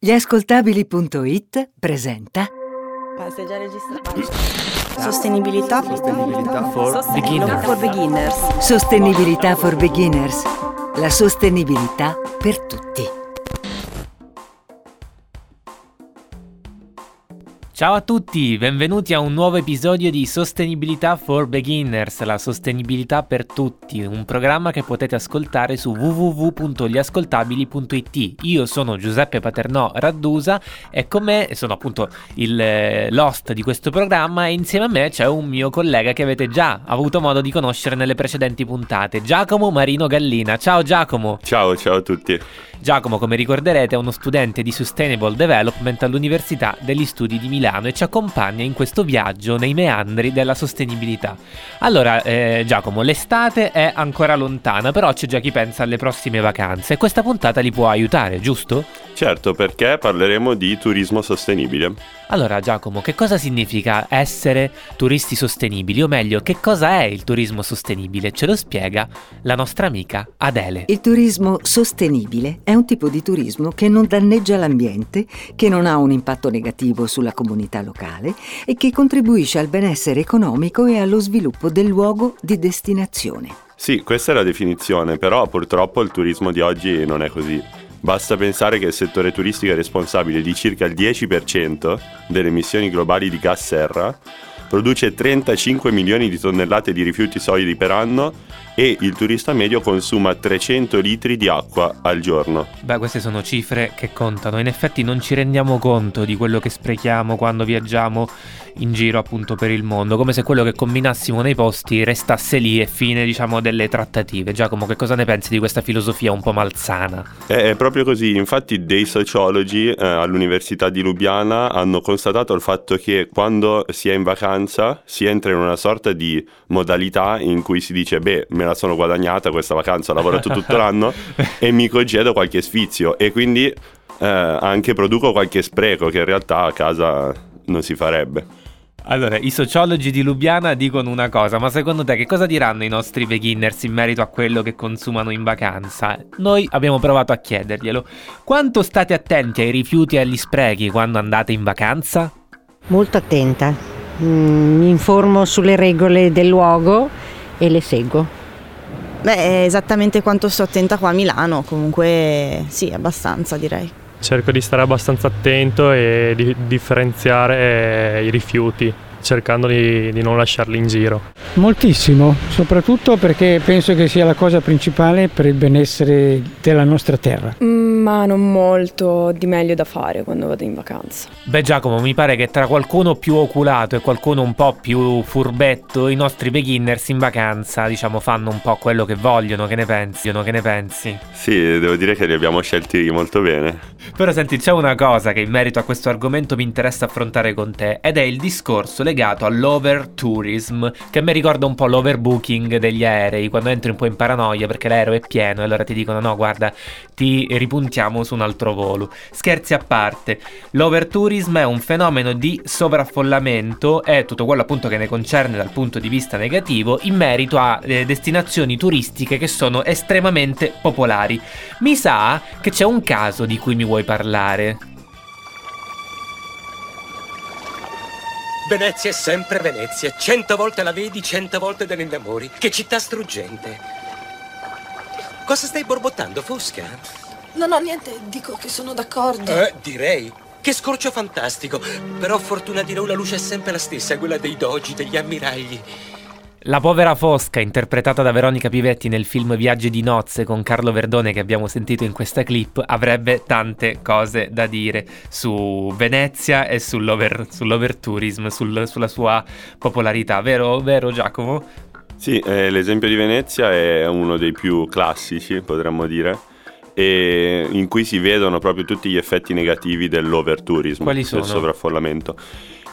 Gliascoltabili.it presenta Ah, sei già registrato? Sostenibilità. Sostenibilità for Sostenibilità for beginners. Sostenibilità for Beginners. La sostenibilità per tutti. Ciao a tutti, benvenuti a un nuovo episodio di Sostenibilità for Beginners, la sostenibilità per tutti, un programma che potete ascoltare su www.gliascoltabili.it. Io sono Giuseppe Paternò Raddusa e con me sono appunto il eh, l'host di questo programma e insieme a me c'è un mio collega che avete già avuto modo di conoscere nelle precedenti puntate, Giacomo Marino Gallina. Ciao Giacomo! Ciao, ciao a tutti. Giacomo, come ricorderete, è uno studente di Sustainable Development all'Università degli Studi di Milano e ci accompagna in questo viaggio nei meandri della sostenibilità. Allora, eh, Giacomo, l'estate è ancora lontana, però c'è già chi pensa alle prossime vacanze e questa puntata li può aiutare, giusto? Certo, perché parleremo di turismo sostenibile. Allora, Giacomo, che cosa significa essere turisti sostenibili? O meglio, che cosa è il turismo sostenibile? Ce lo spiega la nostra amica Adele. Il turismo sostenibile è un tipo di turismo che non danneggia l'ambiente, che non ha un impatto negativo sulla comunità locale e che contribuisce al benessere economico e allo sviluppo del luogo di destinazione. Sì, questa è la definizione, però purtroppo il turismo di oggi non è così. Basta pensare che il settore turistico è responsabile di circa il 10% delle emissioni globali di gas serra, produce 35 milioni di tonnellate di rifiuti solidi per anno e il turista medio consuma 300 litri di acqua al giorno. Beh, queste sono cifre che contano. In effetti non ci rendiamo conto di quello che sprechiamo quando viaggiamo in giro appunto per il mondo, come se quello che combinassimo nei posti restasse lì e fine, diciamo, delle trattative. Giacomo, che cosa ne pensi di questa filosofia un po' malsana? È, è proprio così, infatti dei sociologi eh, all'Università di Lubiana hanno constatato il fatto che quando si è in vacanza si entra in una sorta di modalità in cui si dice beh, me la sono guadagnata questa vacanza, ho lavorato tutto l'anno e mi concedo qualche sfizio e quindi eh, anche produco qualche spreco che in realtà a casa non si farebbe. Allora, i sociologi di Lubiana dicono una cosa, ma secondo te che cosa diranno i nostri beginners in merito a quello che consumano in vacanza? Noi abbiamo provato a chiederglielo. Quanto state attenti ai rifiuti e agli sprechi quando andate in vacanza? Molto attenta, mi informo sulle regole del luogo e le seguo. Beh, è esattamente quanto sto attenta qua a Milano, comunque sì, abbastanza direi. Cerco di stare abbastanza attento e di differenziare eh, i rifiuti, cercando di, di non lasciarli in giro. Moltissimo, soprattutto perché penso che sia la cosa principale per il benessere della nostra terra. Mm, Ma non molto, di meglio da fare quando vado in vacanza. Beh Giacomo, mi pare che tra qualcuno più oculato e qualcuno un po' più furbetto, i nostri beginners in vacanza, diciamo, fanno un po' quello che vogliono, che ne pensi? Che ne pensi? Sì, devo dire che li abbiamo scelti molto bene. Però senti, c'è una cosa che in merito a questo argomento mi interessa affrontare con te ed è il discorso legato all'overtourism, che a me ricorda un po' l'overbooking degli aerei, quando entri un po' in paranoia perché l'aereo è pieno e allora ti dicono no, guarda, ti ripuntiamo su un altro volo. Scherzi a parte, l'overtourism è un fenomeno di sovraffollamento e tutto quello appunto che ne concerne dal punto di vista negativo in merito a eh, destinazioni turistiche che sono estremamente popolari. Mi sa che c'è un caso di cui mi vuoi parlare. Venezia è sempre Venezia. Cento volte la vedi, cento volte te ne innamori. Che città struggente. Cosa stai borbottando, Fosca? Non ho niente, dico che sono d'accordo. Eh, direi. Che scorcio fantastico. Però fortuna di noi la luce è sempre la stessa, quella dei dogi, degli ammiragli. La povera Fosca, interpretata da Veronica Pivetti nel film Viaggi di nozze con Carlo Verdone che abbiamo sentito in questa clip, avrebbe tante cose da dire su Venezia e sull'over, sull'overtourism, sul- sulla sua popolarità, vero, vero Giacomo? Sì, eh, l'esempio di Venezia è uno dei più classici, potremmo dire, e in cui si vedono proprio tutti gli effetti negativi dell'overtourism, Quali sono? del sovraffollamento.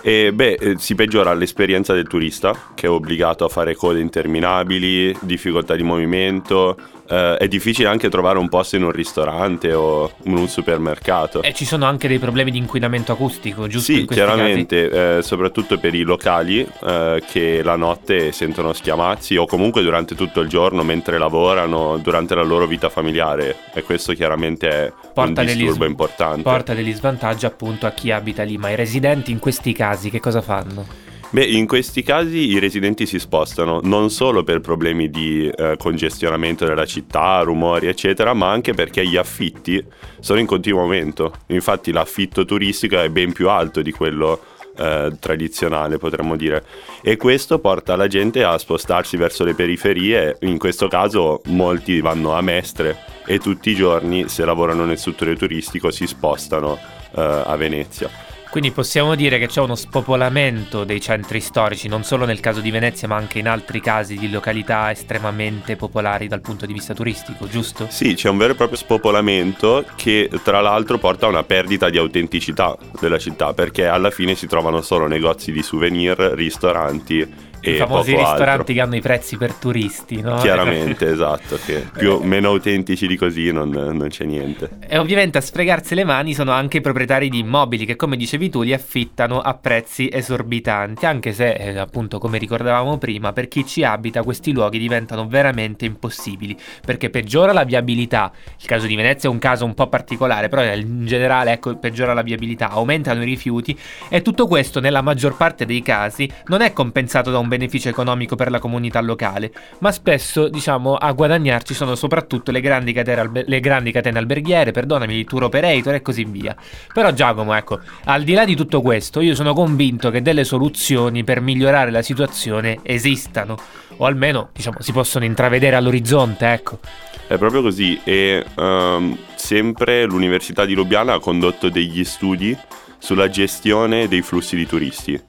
E beh, eh, si peggiora l'esperienza del turista, che è obbligato a fare code interminabili, difficoltà di movimento, eh, è difficile anche trovare un posto in un ristorante o in un supermercato. E ci sono anche dei problemi di inquinamento acustico, giusto? Sì, chiaramente, eh, soprattutto per i locali eh, che la notte sentono schiamazzi o comunque durante tutto il giorno mentre lavorano, durante la loro vita familiare e questo chiaramente è porta un disturbo degli, importante. Porta degli svantaggi appunto a chi abita lì, ma i residenti in questi casi che cosa fanno? Beh, in questi casi i residenti si spostano non solo per problemi di eh, congestionamento della città, rumori, eccetera, ma anche perché gli affitti sono in continuo aumento. Infatti l'affitto turistico è ben più alto di quello eh, tradizionale, potremmo dire. E questo porta la gente a spostarsi verso le periferie, in questo caso molti vanno a Mestre e tutti i giorni, se lavorano nel settore turistico, si spostano eh, a Venezia. Quindi possiamo dire che c'è uno spopolamento dei centri storici, non solo nel caso di Venezia, ma anche in altri casi di località estremamente popolari dal punto di vista turistico, giusto? Sì, c'è un vero e proprio spopolamento che tra l'altro porta a una perdita di autenticità della città, perché alla fine si trovano solo negozi di souvenir, ristoranti i famosi ristoranti altro. che hanno i prezzi per turisti, no? Chiaramente, esatto, che più meno autentici di così non, non, c'è niente. E ovviamente a sfregarsi le mani sono anche i proprietari di immobili che, come dicevi tu, li affittano a prezzi esorbitanti, anche se, eh, appunto, come ricordavamo prima, per chi ci abita questi luoghi diventano veramente impossibili, perché peggiora la viabilità. Il caso di Venezia è un caso un po' particolare, però in generale, ecco, peggiora la viabilità, aumentano i rifiuti e tutto questo, nella maggior parte dei casi, non è compensato da un beneficio economico per la comunità locale, ma spesso, diciamo, a guadagnarci sono soprattutto le grandi catene, alber- le grandi catene alberghiere, perdonami, i tour operator e così via. Però Giacomo, ecco, al di là di tutto questo, io sono convinto che delle soluzioni per migliorare la situazione esistano, o almeno, diciamo, si possono intravedere all'orizzonte, ecco. È proprio così e um, sempre l'Università di Lubiana ha condotto degli studi sulla gestione dei flussi di turisti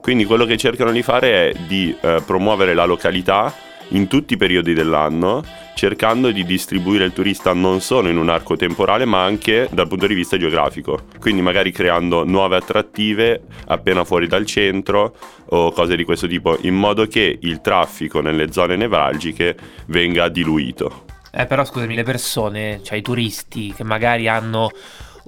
quindi quello che cercano di fare è di eh, promuovere la località in tutti i periodi dell'anno, cercando di distribuire il turista non solo in un arco temporale, ma anche dal punto di vista geografico. Quindi magari creando nuove attrattive appena fuori dal centro o cose di questo tipo, in modo che il traffico nelle zone nevralgiche venga diluito. Eh, però scusami, le persone, cioè i turisti che magari hanno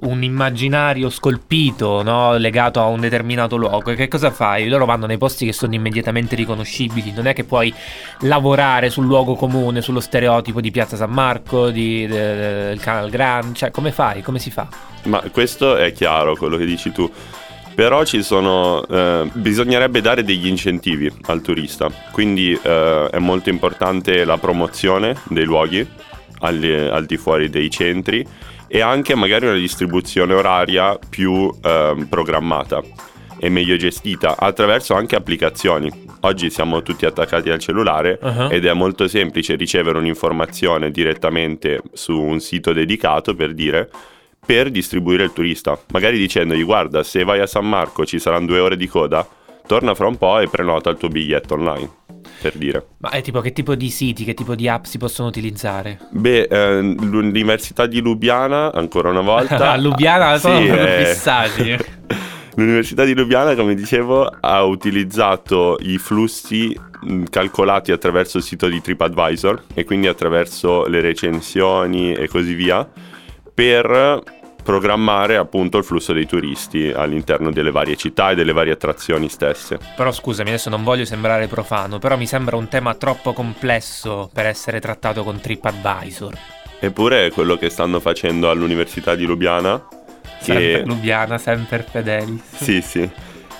un immaginario scolpito no? legato a un determinato luogo. E che cosa fai? Loro vanno nei posti che sono immediatamente riconoscibili. Non è che puoi lavorare sul luogo comune, sullo stereotipo di Piazza San Marco, di, del Canal Grand. Cioè, come fai? Come si fa? Ma questo è chiaro quello che dici tu. Però ci sono, eh, bisognerebbe dare degli incentivi al turista, quindi eh, è molto importante la promozione dei luoghi al, al di fuori dei centri e anche magari una distribuzione oraria più eh, programmata e meglio gestita attraverso anche applicazioni. Oggi siamo tutti attaccati al cellulare uh-huh. ed è molto semplice ricevere un'informazione direttamente su un sito dedicato per dire per distribuire il turista, magari dicendogli guarda se vai a San Marco ci saranno due ore di coda, torna fra un po' e prenota il tuo biglietto online per dire. Ma è tipo che tipo di siti, che tipo di app si possono utilizzare? Beh, eh, l'Università di Lubiana, ancora una volta. A Lubiana sono sì, eh... fissati. L'Università di Lubiana, come dicevo, ha utilizzato i flussi calcolati attraverso il sito di TripAdvisor e quindi attraverso le recensioni e così via per programmare appunto il flusso dei turisti all'interno delle varie città e delle varie attrazioni stesse. Però scusami, adesso non voglio sembrare profano, però mi sembra un tema troppo complesso per essere trattato con TripAdvisor. Eppure è quello che stanno facendo all'Università di Lubiana. Che... Sempre Lubiana, sempre Fedelis. Sì, sì.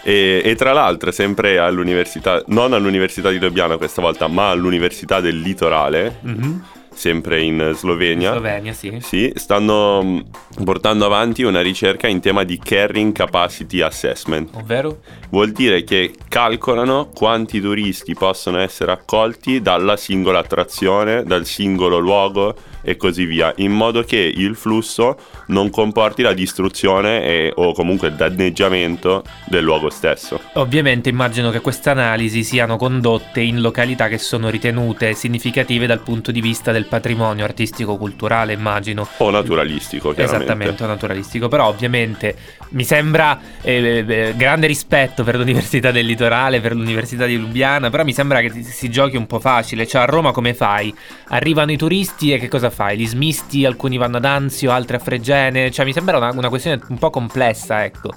E, e, tra l'altro, sempre all'università, non all'Università di Lubiana questa volta, ma all'Università del Litorale. Mm-hmm sempre in Slovenia. In Slovenia, sì. Sì, stanno mm, portando avanti una ricerca in tema di Carrying Capacity Assessment. Ovvero? Vuol dire che calcolano quanti turisti possono essere accolti dalla singola attrazione, dal singolo luogo e così via, in modo che il flusso non comporti la distruzione e, o comunque il danneggiamento del luogo stesso. Ovviamente immagino che queste analisi siano condotte in località che sono ritenute significative dal punto di vista del patrimonio artistico-culturale, immagino. O naturalistico, chiaramente. Esattamente, o naturalistico. Però ovviamente mi sembra eh, eh, grande rispetto per l'Università del Litorale, per l'Università di Lubiana, però mi sembra che si giochi un po' facile. Cioè a Roma come fai? Arrivano i turisti e che cosa fai? Li smisti, alcuni vanno ad Anzio, altri a Fregene. Cioè mi sembra una, una questione un po' complessa, ecco.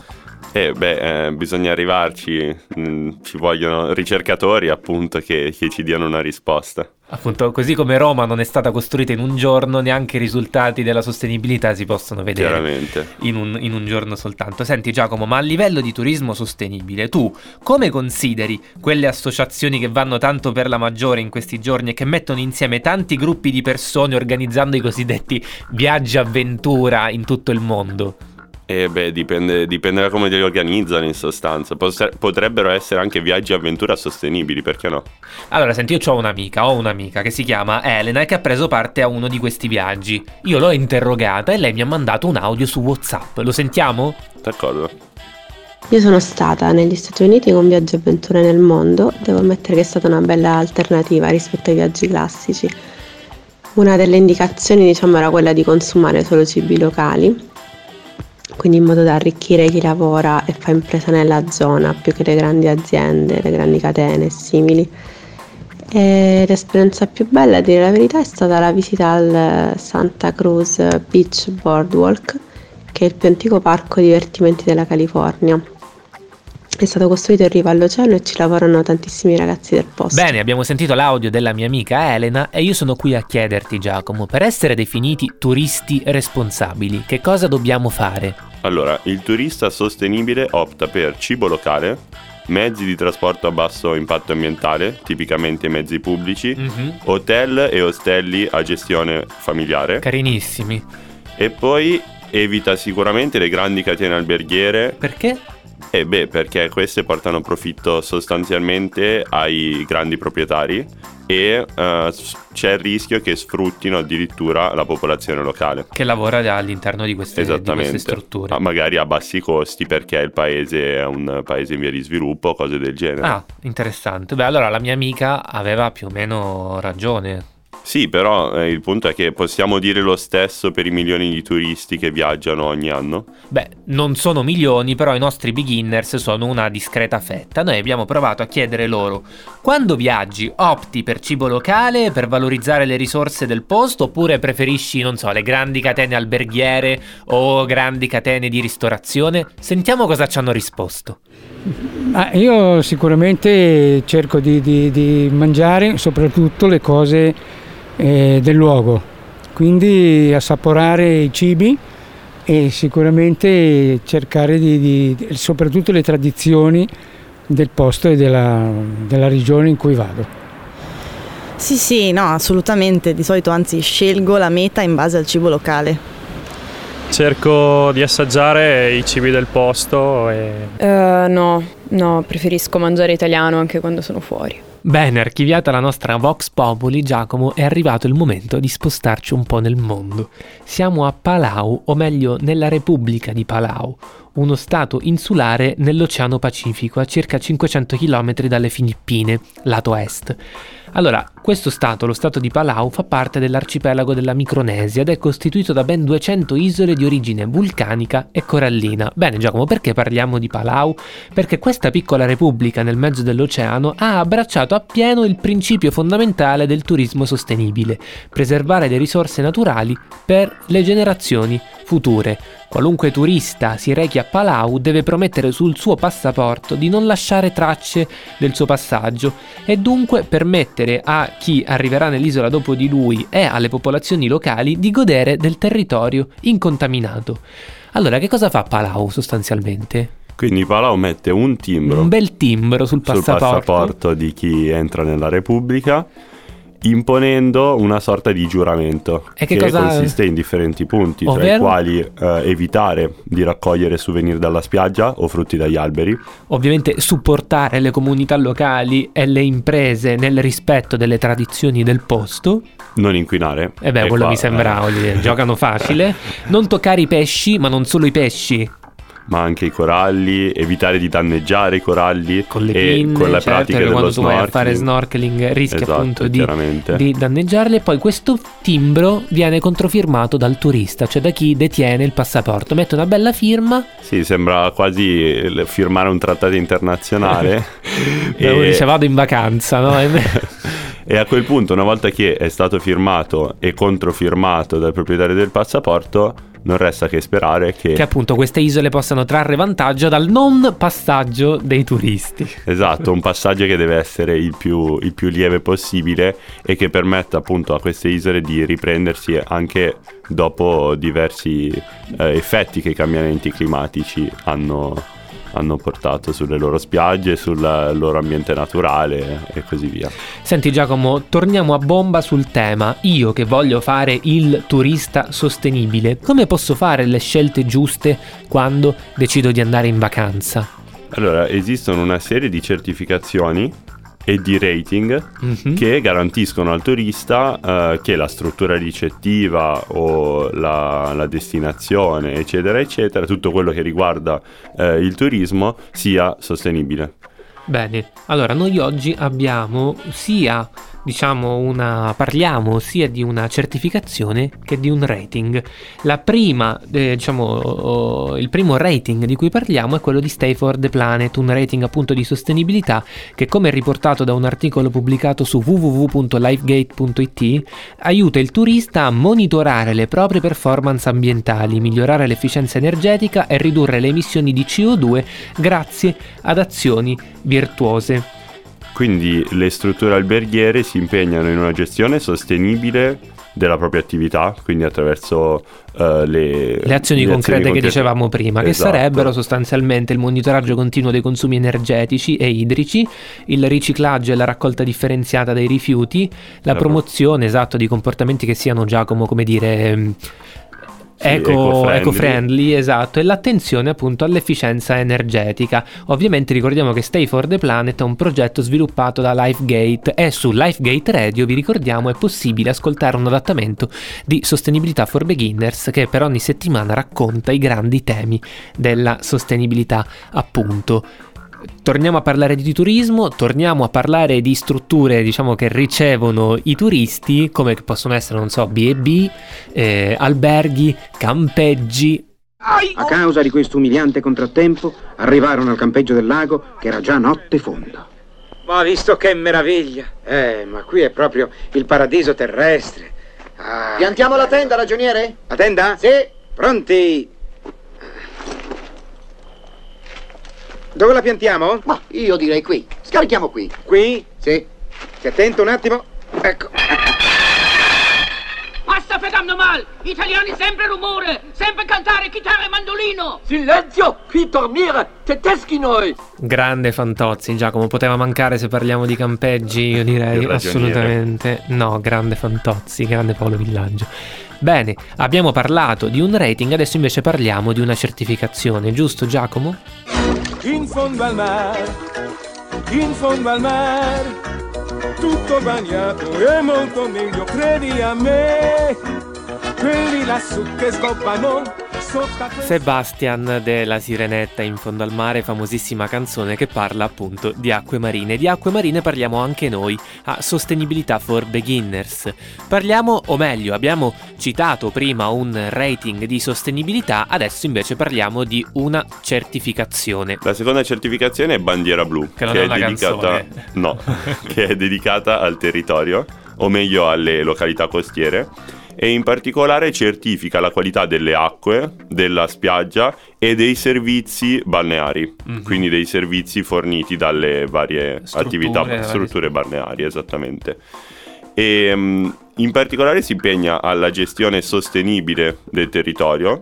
Eh, beh, eh, bisogna arrivarci, mm, ci vogliono ricercatori appunto che, che, ci diano una risposta. Appunto, così come Roma non è stata costruita in un giorno, neanche i risultati della sostenibilità si possono vedere in un, in un giorno soltanto. Senti Giacomo, ma a livello di turismo sostenibile, tu come consideri quelle associazioni che vanno tanto per la maggiore in questi giorni e che mettono insieme tanti gruppi di persone organizzando i cosiddetti viaggi avventura in tutto il mondo? Eh beh, dipende, dipende da come li organizzano in sostanza. Potrebbero essere anche viaggi avventura sostenibili, perché no? Allora, senti, io ho un'amica, ho un'amica che si chiama Elena e che ha preso parte a uno di questi viaggi. Io l'ho interrogata e lei mi ha mandato un audio su WhatsApp. Lo sentiamo? D'accordo. Io sono stata negli Stati Uniti con viaggi avventura nel mondo. Devo ammettere che è stata una bella alternativa rispetto ai viaggi classici. Una delle indicazioni, diciamo, era quella di consumare solo cibi locali quindi in modo da arricchire chi lavora e fa impresa nella zona più che le grandi aziende, le grandi catene e simili. L'esperienza più bella, a dire la verità, è stata la visita al Santa Cruz Beach Boardwalk, che è il più antico parco divertimenti della California è stato costruito in riva all'oceano e ci lavorano tantissimi ragazzi del posto. Bene, abbiamo sentito l'audio della mia amica Elena e io sono qui a chiederti Giacomo, per essere definiti turisti responsabili, che cosa dobbiamo fare? Allora, il turista sostenibile opta per cibo locale, mezzi di trasporto a basso impatto ambientale, tipicamente mezzi pubblici, mm-hmm. hotel e ostelli a gestione familiare. Carinissimi. E poi evita sicuramente le grandi catene alberghiere. Perché? Eh beh, perché queste portano profitto sostanzialmente ai grandi proprietari e uh, c'è il rischio che sfruttino addirittura la popolazione locale. Che lavora all'interno di queste, di queste strutture. Ah, magari a bassi costi perché il paese è un paese in via di sviluppo, cose del genere. Ah, interessante. Beh, allora la mia amica aveva più o meno ragione sì, però eh, il punto è che possiamo dire lo stesso per i milioni di turisti che viaggiano ogni anno? Beh, non sono milioni, però i nostri beginners sono una discreta fetta. Noi abbiamo provato a chiedere loro, quando viaggi opti per cibo locale, per valorizzare le risorse del posto, oppure preferisci, non so, le grandi catene alberghiere o grandi catene di ristorazione? Sentiamo cosa ci hanno risposto. Ah, io sicuramente cerco di, di, di mangiare soprattutto le cose eh, del luogo, quindi assaporare i cibi e sicuramente cercare di, di soprattutto le tradizioni del posto e della, della regione in cui vado. Sì, sì, no, assolutamente. Di solito anzi scelgo la meta in base al cibo locale. Cerco di assaggiare i cibi del posto e... Uh, no, no, preferisco mangiare italiano anche quando sono fuori. Bene, archiviata la nostra Vox Populi, Giacomo, è arrivato il momento di spostarci un po' nel mondo. Siamo a Palau, o meglio nella Repubblica di Palau, uno stato insulare nell'Oceano Pacifico, a circa 500 km dalle Filippine, lato est. Allora, questo stato, lo stato di Palau, fa parte dell'arcipelago della Micronesia ed è costituito da ben 200 isole di origine vulcanica e corallina. Bene Giacomo, perché parliamo di Palau? Perché questa piccola repubblica nel mezzo dell'oceano ha abbracciato appieno il principio fondamentale del turismo sostenibile, preservare le risorse naturali per le generazioni future. Qualunque turista si rechi a Palau deve promettere sul suo passaporto di non lasciare tracce del suo passaggio e dunque permettere a chi arriverà nell'isola dopo di lui e alle popolazioni locali di godere del territorio incontaminato. Allora, che cosa fa Palau sostanzialmente? Quindi Palau mette un timbro. Un bel timbro sul passaporto. Sul passaporto di chi entra nella Repubblica imponendo una sorta di giuramento e che, che cosa... consiste in differenti punti, Ovvero? tra i quali eh, evitare di raccogliere souvenir dalla spiaggia o frutti dagli alberi. Ovviamente supportare le comunità locali e le imprese nel rispetto delle tradizioni del posto. Non inquinare. E eh beh, quello qua, mi sembra, eh. giocano facile. Non toccare i pesci, ma non solo i pesci ma anche i coralli, evitare di danneggiare i coralli con le e pinne, con la certo, pratica dello quando tu vai a fare snorkeling. snorkeling rischi Esatto, appunto di, di danneggiarli e poi questo timbro viene controfirmato dal turista, cioè da chi detiene il passaporto. Mette una bella firma, Sì, sembra quasi firmare un trattato internazionale. e uno dice vado in vacanza, no? E a quel punto, una volta che è stato firmato e controfirmato dal proprietario del passaporto, non resta che sperare che, che appunto queste isole possano trarre vantaggio dal non passaggio dei turisti. esatto, un passaggio che deve essere il più, il più lieve possibile e che permetta appunto a queste isole di riprendersi anche dopo diversi eh, effetti che i cambiamenti climatici hanno, hanno portato sulle loro spiagge, sul loro ambiente naturale e così via. Senti Giacomo, torniamo a bomba sul tema. Io che voglio fare il turista sostenibile, come posso fare le scelte giuste quando decido di andare in vacanza? Allora, esistono una serie di certificazioni e di rating Mhm. che garantiscono al turista eh, che la struttura ricettiva o la, la destinazione, eccetera, eccetera, tutto quello che riguarda eh, il turismo sia sostenibile. Bene, allora noi oggi abbiamo sia, diciamo, una. parliamo sia di una certificazione che di un rating. La prima, eh, diciamo, il primo rating di cui parliamo è quello di Stay for the Planet, un rating appunto di sostenibilità che, come riportato da un articolo pubblicato su www.lifegate.it, aiuta il turista a monitorare le proprie performance ambientali, migliorare l'efficienza energetica e ridurre le emissioni di CO2 grazie ad azioni virtuose. Quindi le strutture alberghiere si impegnano in una gestione sostenibile della propria attività, quindi attraverso eh, le, Le azioni concrete che concrete. dicevamo prima, che Esatto. sarebbero sostanzialmente il monitoraggio continuo dei consumi energetici e idrici, il riciclaggio e la raccolta differenziata dei rifiuti, la La promozione esatto di comportamenti che siano già come, come dire ehm, Sì, eco- eco-friendly. eco-friendly, esatto, e l'attenzione appunto all'efficienza energetica. Ovviamente ricordiamo che Stay for the Planet è un progetto sviluppato da LifeGate e su LifeGate Radio, vi ricordiamo, è possibile ascoltare un adattamento di Sostenibilità for Beginners che per ogni settimana racconta i grandi temi della sostenibilità, appunto. Torniamo a parlare di turismo, torniamo a parlare di strutture, diciamo, che ricevono i turisti, come possono essere, non so, B&B, eh, alberghi, campeggi. A causa di questo umiliante contrattempo, arrivarono al campeggio del lago che era già notte fonda. Ma visto che meraviglia! Eh, ma qui è proprio il paradiso terrestre. Ah. Piantiamo la tenda, ragioniere? La tenda? Sì. Pronti? Dove la piantiamo? Ma io direi qui. Scarichiamo qui. Qui? Sì. Stai attento un attimo. Ecco. Basta verdammt mal! Italiani sempre rumore, sempre cantare chitarra e mandolino! Silenzio! Qui dormire! Tedeschi noi! Grande Fantozzi, Giacomo, poteva mancare se parliamo di campeggi, io direi assolutamente no, grande Fantozzi, grande Paolo Villaggio. Bene, abbiamo parlato di un rating, adesso invece parliamo di una certificazione, giusto Giacomo? In fondo al mare, in fondo al mare, tutto bagnato è molto meglio, credi a me. Quelli lassù che questa... Sebastian della Sirenetta in fondo al mare, famosissima canzone che parla appunto di acque marine. Di acque marine parliamo anche noi a Sostenibilità for Beginners. Parliamo, o meglio, abbiamo citato prima un rating di sostenibilità, adesso invece parliamo di una certificazione. La seconda certificazione è Bandiera Blu, Che non è una dedicata, no, che è dedicata al territorio, o meglio alle località costiere, e in particolare certifica la qualità delle acque, della spiaggia e dei servizi balneari, Mhm. quindi dei servizi forniti dalle varie Strutture, attività, varie- strutture balneari, esattamente. E mm, in particolare si impegna alla gestione sostenibile del territorio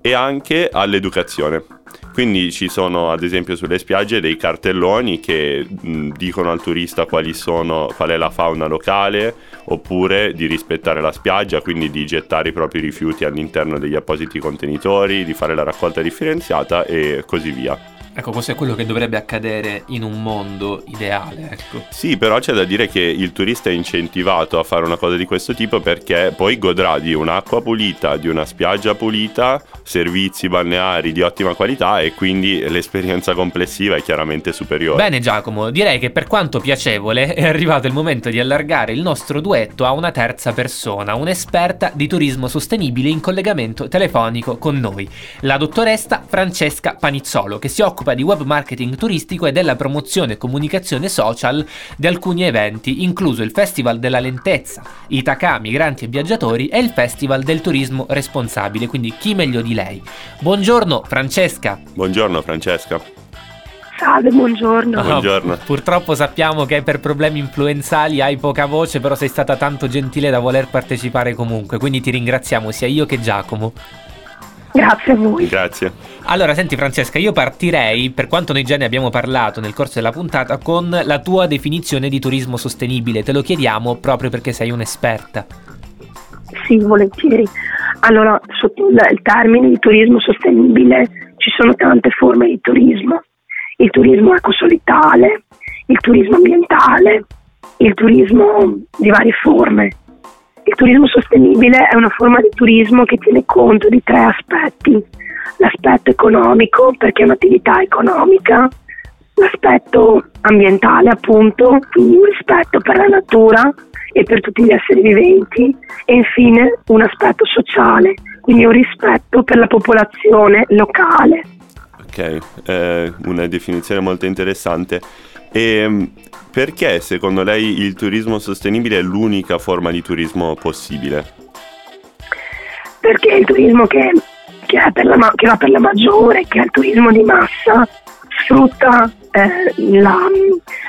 e anche all'educazione. Quindi ci sono ad esempio sulle spiagge dei cartelloni che mh, dicono al turista quali sono, qual è la fauna locale, oppure di rispettare la spiaggia, quindi di gettare i propri rifiuti all'interno degli appositi contenitori, di fare la raccolta differenziata e così via. Ecco, questo è quello che dovrebbe accadere in un mondo ideale, ecco. Sì, però c'è da dire che il turista è incentivato a fare una cosa di questo tipo perché poi godrà di un'acqua pulita, di una spiaggia pulita, servizi balneari di ottima qualità e quindi l'esperienza complessiva è chiaramente superiore. Bene Giacomo, direi che per quanto piacevole è arrivato il momento di allargare il nostro duetto a una terza persona, un'esperta di turismo sostenibile in collegamento telefonico con noi, la dottoressa Francesca Panizzolo, che si occupa di web marketing turistico e della promozione e comunicazione social di alcuni eventi, incluso il Festival della Lentezza, Itaca, Migranti e Viaggiatori e il Festival del Turismo Responsabile, quindi chi meglio di lei. Buongiorno Francesca. Buongiorno Francesca. Salve, buongiorno. Buongiorno. Purtroppo sappiamo che per problemi influenzali hai poca voce, però sei stata tanto gentile da voler partecipare comunque, quindi ti ringraziamo sia io che Giacomo. Grazie a voi. Grazie. Allora, senti Francesca, io partirei, per quanto noi già ne abbiamo parlato nel corso della puntata, con la tua definizione di turismo sostenibile. Te lo chiediamo proprio perché sei un'esperta. Sì, volentieri. Allora, sotto il, termine di turismo sostenibile ci sono tante forme di turismo. Il turismo ecosolidale, il turismo ambientale, il turismo di varie forme. Il turismo sostenibile è una forma di turismo che tiene conto di tre aspetti. L'aspetto economico, perché è un'attività economica, l'aspetto ambientale appunto, quindi un rispetto per la natura e per tutti gli esseri viventi e infine un aspetto sociale, quindi un rispetto per la popolazione locale. Ok, eh, una definizione molto interessante. E mm, perché secondo lei il turismo sostenibile è l'unica forma di turismo possibile? Perché il turismo che, che, la, che va per la maggiore, che è il turismo di massa, sfrutta eh, la,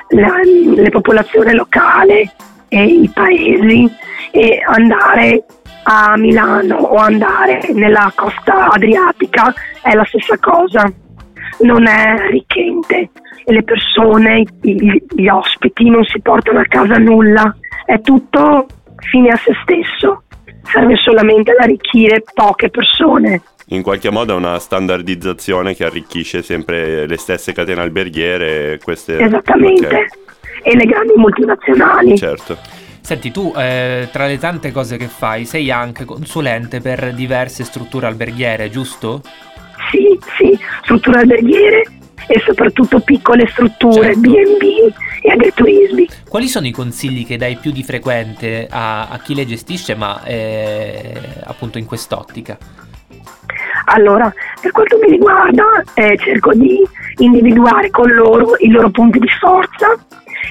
la, la popolazione locale e i paesi e andare a Milano o andare nella costa adriatica è la stessa cosa, non è arricchente e le persone, gli, gli ospiti non si portano a casa nulla, è tutto fine a se stesso, serve solamente ad arricchire poche persone. In qualche modo è una standardizzazione che arricchisce sempre le stesse catene alberghiere. Queste... Esattamente, okay. e le grandi multinazionali. Certo. Senti, tu eh, tra le tante cose che fai sei anche consulente per diverse strutture alberghiere, giusto? Sì, sì, strutture alberghiere e soprattutto piccole strutture, certo. B&B e agriturismi. Quali sono i consigli che dai più di frequente a, a chi le gestisce, ma eh, appunto in quest'ottica? Allora, per quanto mi riguarda, eh, cerco di individuare con loro i loro punti di forza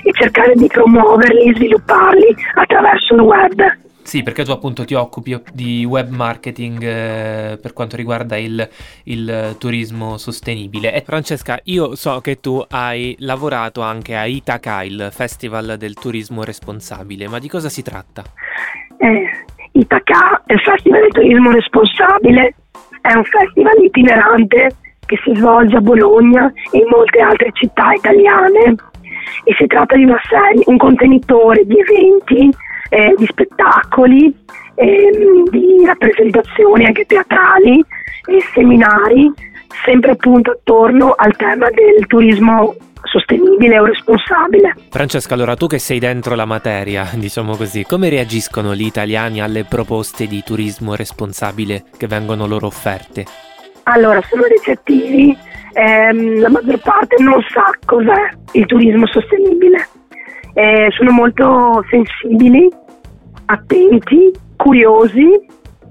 e cercare di promuoverli e svilupparli attraverso il web. Sì, perché tu appunto ti occupi di web marketing eh, per quanto riguarda il, il, turismo sostenibile. E Francesca, io so che tu hai lavorato anche a Itaca, il Festival del Turismo Responsabile, ma di cosa si tratta? Eh, Itaca, il Festival del Turismo Responsabile, è un festival itinerante che si svolge a Bologna e in molte altre città italiane e si tratta di una serie, un contenitore di eventi eh, di spettacoli, eh, di rappresentazioni anche teatrali e seminari, sempre appunto attorno al tema del turismo sostenibile o responsabile. Francesca, allora tu che sei dentro la materia, diciamo così, come reagiscono gli italiani alle proposte di turismo responsabile che vengono loro offerte? Allora, sono ricettivi, ehm, la maggior parte non sa cos'è il turismo sostenibile eh, sono molto sensibili, attenti, curiosi,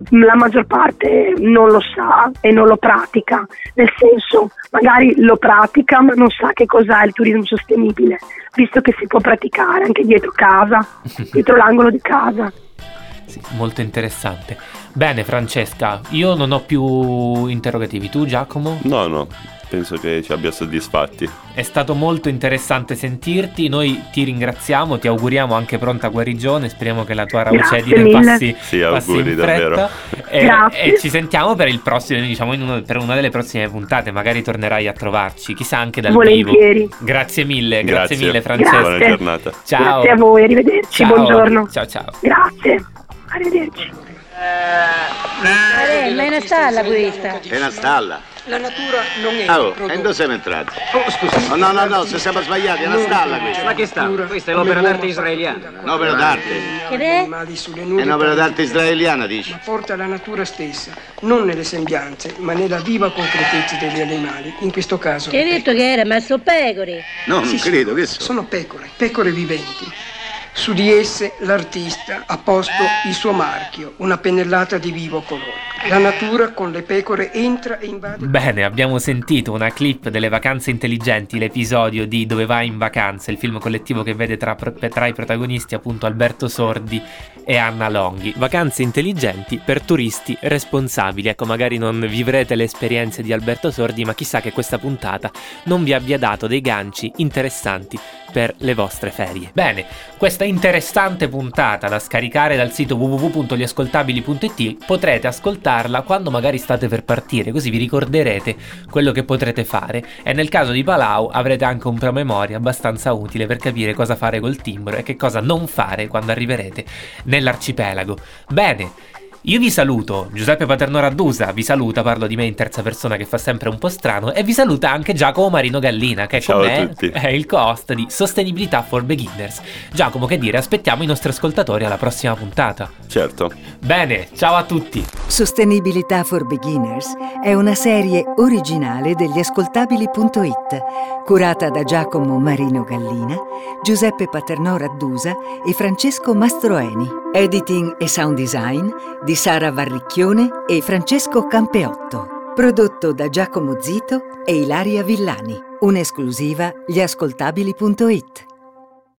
la maggior parte non lo sa e non lo pratica, nel senso magari lo pratica ma non sa che cos'è il turismo sostenibile, visto che si può praticare anche dietro casa, dietro l'angolo di casa. Sì, molto interessante. Bene Francesca, io non ho più interrogativi, tu Giacomo? No, no, penso che ci abbia soddisfatti. È stato molto interessante sentirti, noi ti ringraziamo, ti auguriamo anche pronta guarigione, speriamo che la tua raucedine passi, sì, passi auguri, in fretta e, e, ci sentiamo per il prossimo, diciamo uno, per una delle prossime puntate, magari tornerai a trovarci, chissà anche dal Volentieri. vivo. Grazie mille, grazie, grazie. mille Francesca. Buona giornata. Ciao. Grazie a voi, arrivederci, ciao. buongiorno. Ciao ciao. Grazie, arrivederci. Eh, ma è una stalla questa? È una stalla. La natura non è prodotto. e dove siamo entrati? Oh, scusi. Oh, no, no, no, se siamo sbagliati, è una stalla questa. Ma che sta? Questa è l'opera d'arte israeliana. Un'opera d'arte. Che è? È un'opera d'arte israeliana, dici? Ma porta la natura stessa, non nelle sembianze, ma nella viva concretezza degli animali. In questo caso. Che hai detto che era? Ma sono pecore. No, non Sì, credo, che so. Sono pecore, pecore viventi. Su di esse l'artista ha posto il suo marchio, una pennellata di vivo colore. La natura con le pecore entra e invade. Bene, abbiamo sentito una clip delle vacanze intelligenti, l'episodio di Dove vai in vacanza, il film collettivo che vede tra, tra i protagonisti appunto Alberto Sordi e Anna Longhi. Vacanze intelligenti per turisti responsabili. Ecco, magari non vivrete le esperienze di Alberto Sordi, ma chissà che questa puntata non vi abbia dato dei ganci interessanti per le vostre ferie. Bene, questa interessante puntata da scaricare dal sito www.gliascoltabili.it potrete ascoltarla quando magari state per partire, così vi ricorderete quello che potrete fare e nel caso di Palau avrete anche un promemoria abbastanza utile per capire cosa fare col timbro e che cosa non fare quando arriverete nell'arcipelago. Bene, io vi saluto, Giuseppe Paterno Raddusa vi saluta, parlo di me in terza persona che fa sempre un po' strano, e vi saluta anche Giacomo Marino Gallina, che Ciao con a me tutti. è il co-host di Sostenibilità for Beginners. Giacomo, che dire, aspettiamo i nostri ascoltatori alla prossima puntata. Certo. Bene, ciao a tutti! Sostenibilità for Beginners è una serie originale degli ascoltabili.it, curata da Giacomo Marino Gallina, Giuseppe Paternò Raddusa e Francesco Mastroeni. Editing e sound design di Sara Varricchione e Francesco Campeotto. Prodotto da Giacomo Zito e Ilaria Villani. Un'esclusiva gli ascoltabili.it.